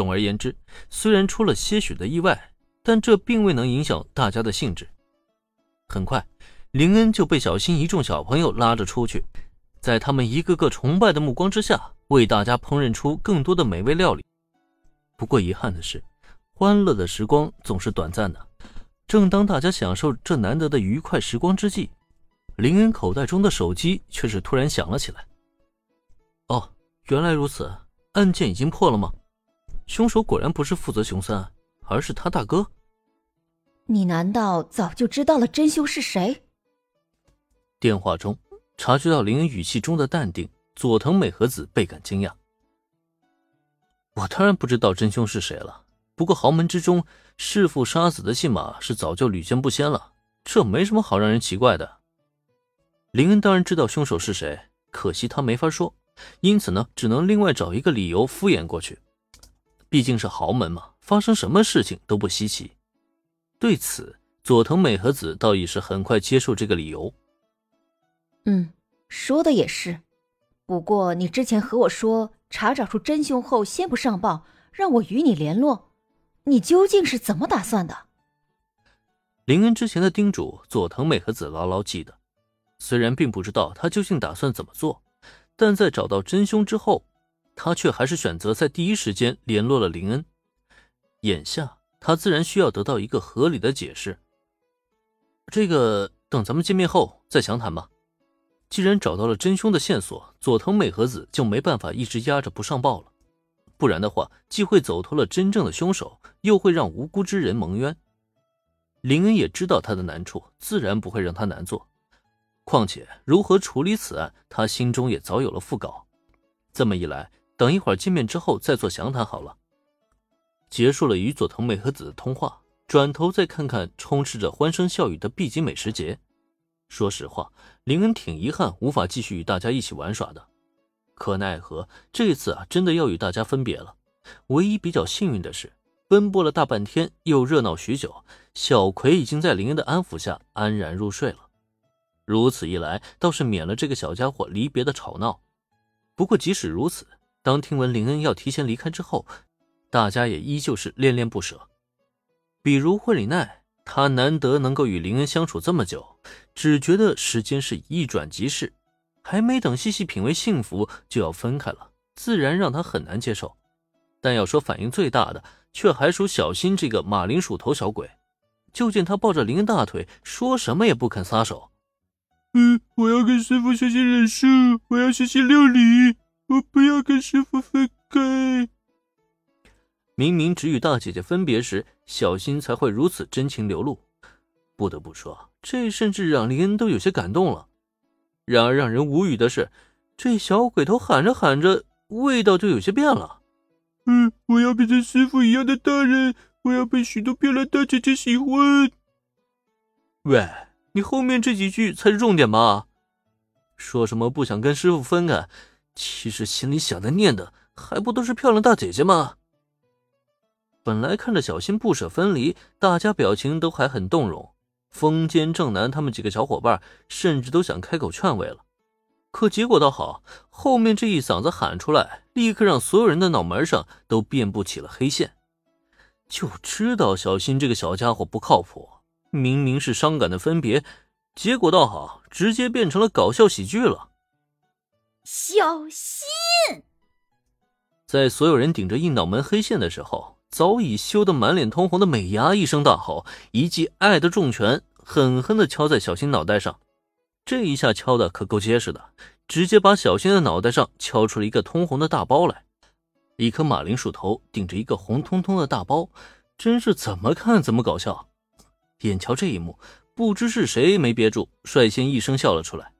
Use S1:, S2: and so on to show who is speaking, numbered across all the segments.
S1: 总而言之，虽然出了些许的意外，但这并未能影响大家的兴致。很快，林恩就被小新一众小朋友拉着出去，在他们一个个崇拜的目光之下，为大家烹饪出更多的美味料理。不过遗憾的是，欢乐的时光总是短暂的。正当大家享受这难得的愉快时光之际，林恩口袋中的手机却是突然响了起来。哦，原来如此，案件已经破了吗？凶手果然不是负责熊三，而是他大哥。
S2: 你难道早就知道了真凶是谁？
S1: 电话中察觉到林恩语气中的淡定，佐藤美和子倍感惊讶。我当然不知道真凶是谁了，不过豪门之中弑父杀子的戏码是早就屡见不鲜了，这没什么好让人奇怪的。林恩当然知道凶手是谁，可惜他没法说，因此呢，只能另外找一个理由敷衍过去。毕竟是豪门嘛，发生什么事情都不稀奇。对此，佐藤美和子倒也是很快接受这个理由。
S2: 嗯，说的也是。不过你之前和我说，查找出真凶后先不上报，让我与你联络，你究竟是怎么打算的？
S1: 林恩之前的叮嘱，佐藤美和子牢牢记得。虽然并不知道他究竟打算怎么做，但在找到真凶之后，他却还是选择在第一时间联络了林恩。眼下。他自然需要得到一个合理的解释。这个等咱们见面后再详谈吧。既然找到了真凶的线索，佐藤美和子就没办法一直压着不上报了，不然的话，既会走脱了真正的凶手，又会让无辜之人蒙冤。林恩也知道他的难处，自然不会让他难做。况且如何处理此案，他心中也早有了腹稿。这么一来，等一会儿见面之后再做详谈好了。结束了与佐藤美和子的通话，转头再看看充斥着欢声笑语的 B 级美食节。说实话，林恩挺遗憾无法继续与大家一起玩耍的，可奈何这次啊，真的要与大家分别了。唯一比较幸运的是，奔波了大半天又热闹许久，小葵已经在林恩的安抚下安然入睡了。如此一来，倒是免了这个小家伙离别的吵闹。不过即使如此，当听闻林恩要提前离开之后，大家也依旧是恋恋不舍，比如惠里奈，她难得能够与林恩相处这么久，只觉得时间是一转即逝，还没等细细品味幸福就要分开了，自然让她很难接受。但要说反应最大的，却还属小新这个马铃薯头小鬼。就见他抱着林恩大腿，说什么也不肯撒手。
S3: 嗯，我要跟师傅学习忍术，我要学习料理，我不要跟师傅分开。
S1: 明明只与大姐姐分别时，小新才会如此真情流露。不得不说，这甚至让林恩都有些感动了。然而让人无语的是，这小鬼头喊着喊着，味道就有些变了。
S3: 嗯，我要变成师傅一样的大人，我要被许多漂亮大姐姐喜欢。
S1: 喂，你后面这几句才是重点吧？说什么不想跟师傅分开，其实心里想的念的还不都是漂亮大姐姐吗？本来看着小新不舍分离，大家表情都还很动容。风间正南他们几个小伙伴甚至都想开口劝慰了，可结果倒好，后面这一嗓子喊出来，立刻让所有人的脑门上都遍布起了黑线。就知道小新这个小家伙不靠谱，明明是伤感的分别，结果倒好，直接变成了搞笑喜剧了。
S2: 小新，
S1: 在所有人顶着一脑门黑线的时候。早已羞得满脸通红的美伢一声大吼，一记爱的重拳狠狠地敲在小新脑袋上。这一下敲的可够结实的，直接把小新的脑袋上敲出了一个通红的大包来。一颗马铃薯头顶着一个红彤彤的大包，真是怎么看怎么搞笑。眼瞧这一幕，不知是谁没憋住，率先一声笑了出来。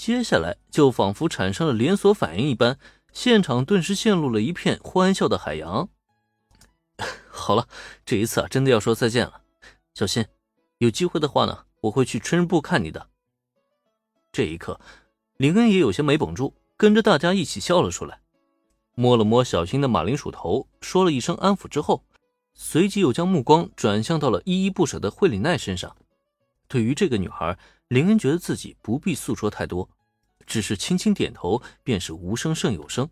S1: 接下来就仿佛产生了连锁反应一般，现场顿时陷入了一片欢笑的海洋。好了，这一次啊，真的要说再见了，小新。有机会的话呢，我会去春日部看你的。这一刻，林恩也有些没绷住，跟着大家一起笑了出来，摸了摸小新的马铃薯头，说了一声安抚之后，随即又将目光转向到了依依不舍的惠里奈身上。对于这个女孩，林恩觉得自己不必诉说太多，只是轻轻点头，便是无声胜有声。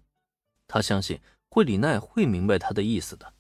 S1: 他相信。惠里奈会明白他的意思的。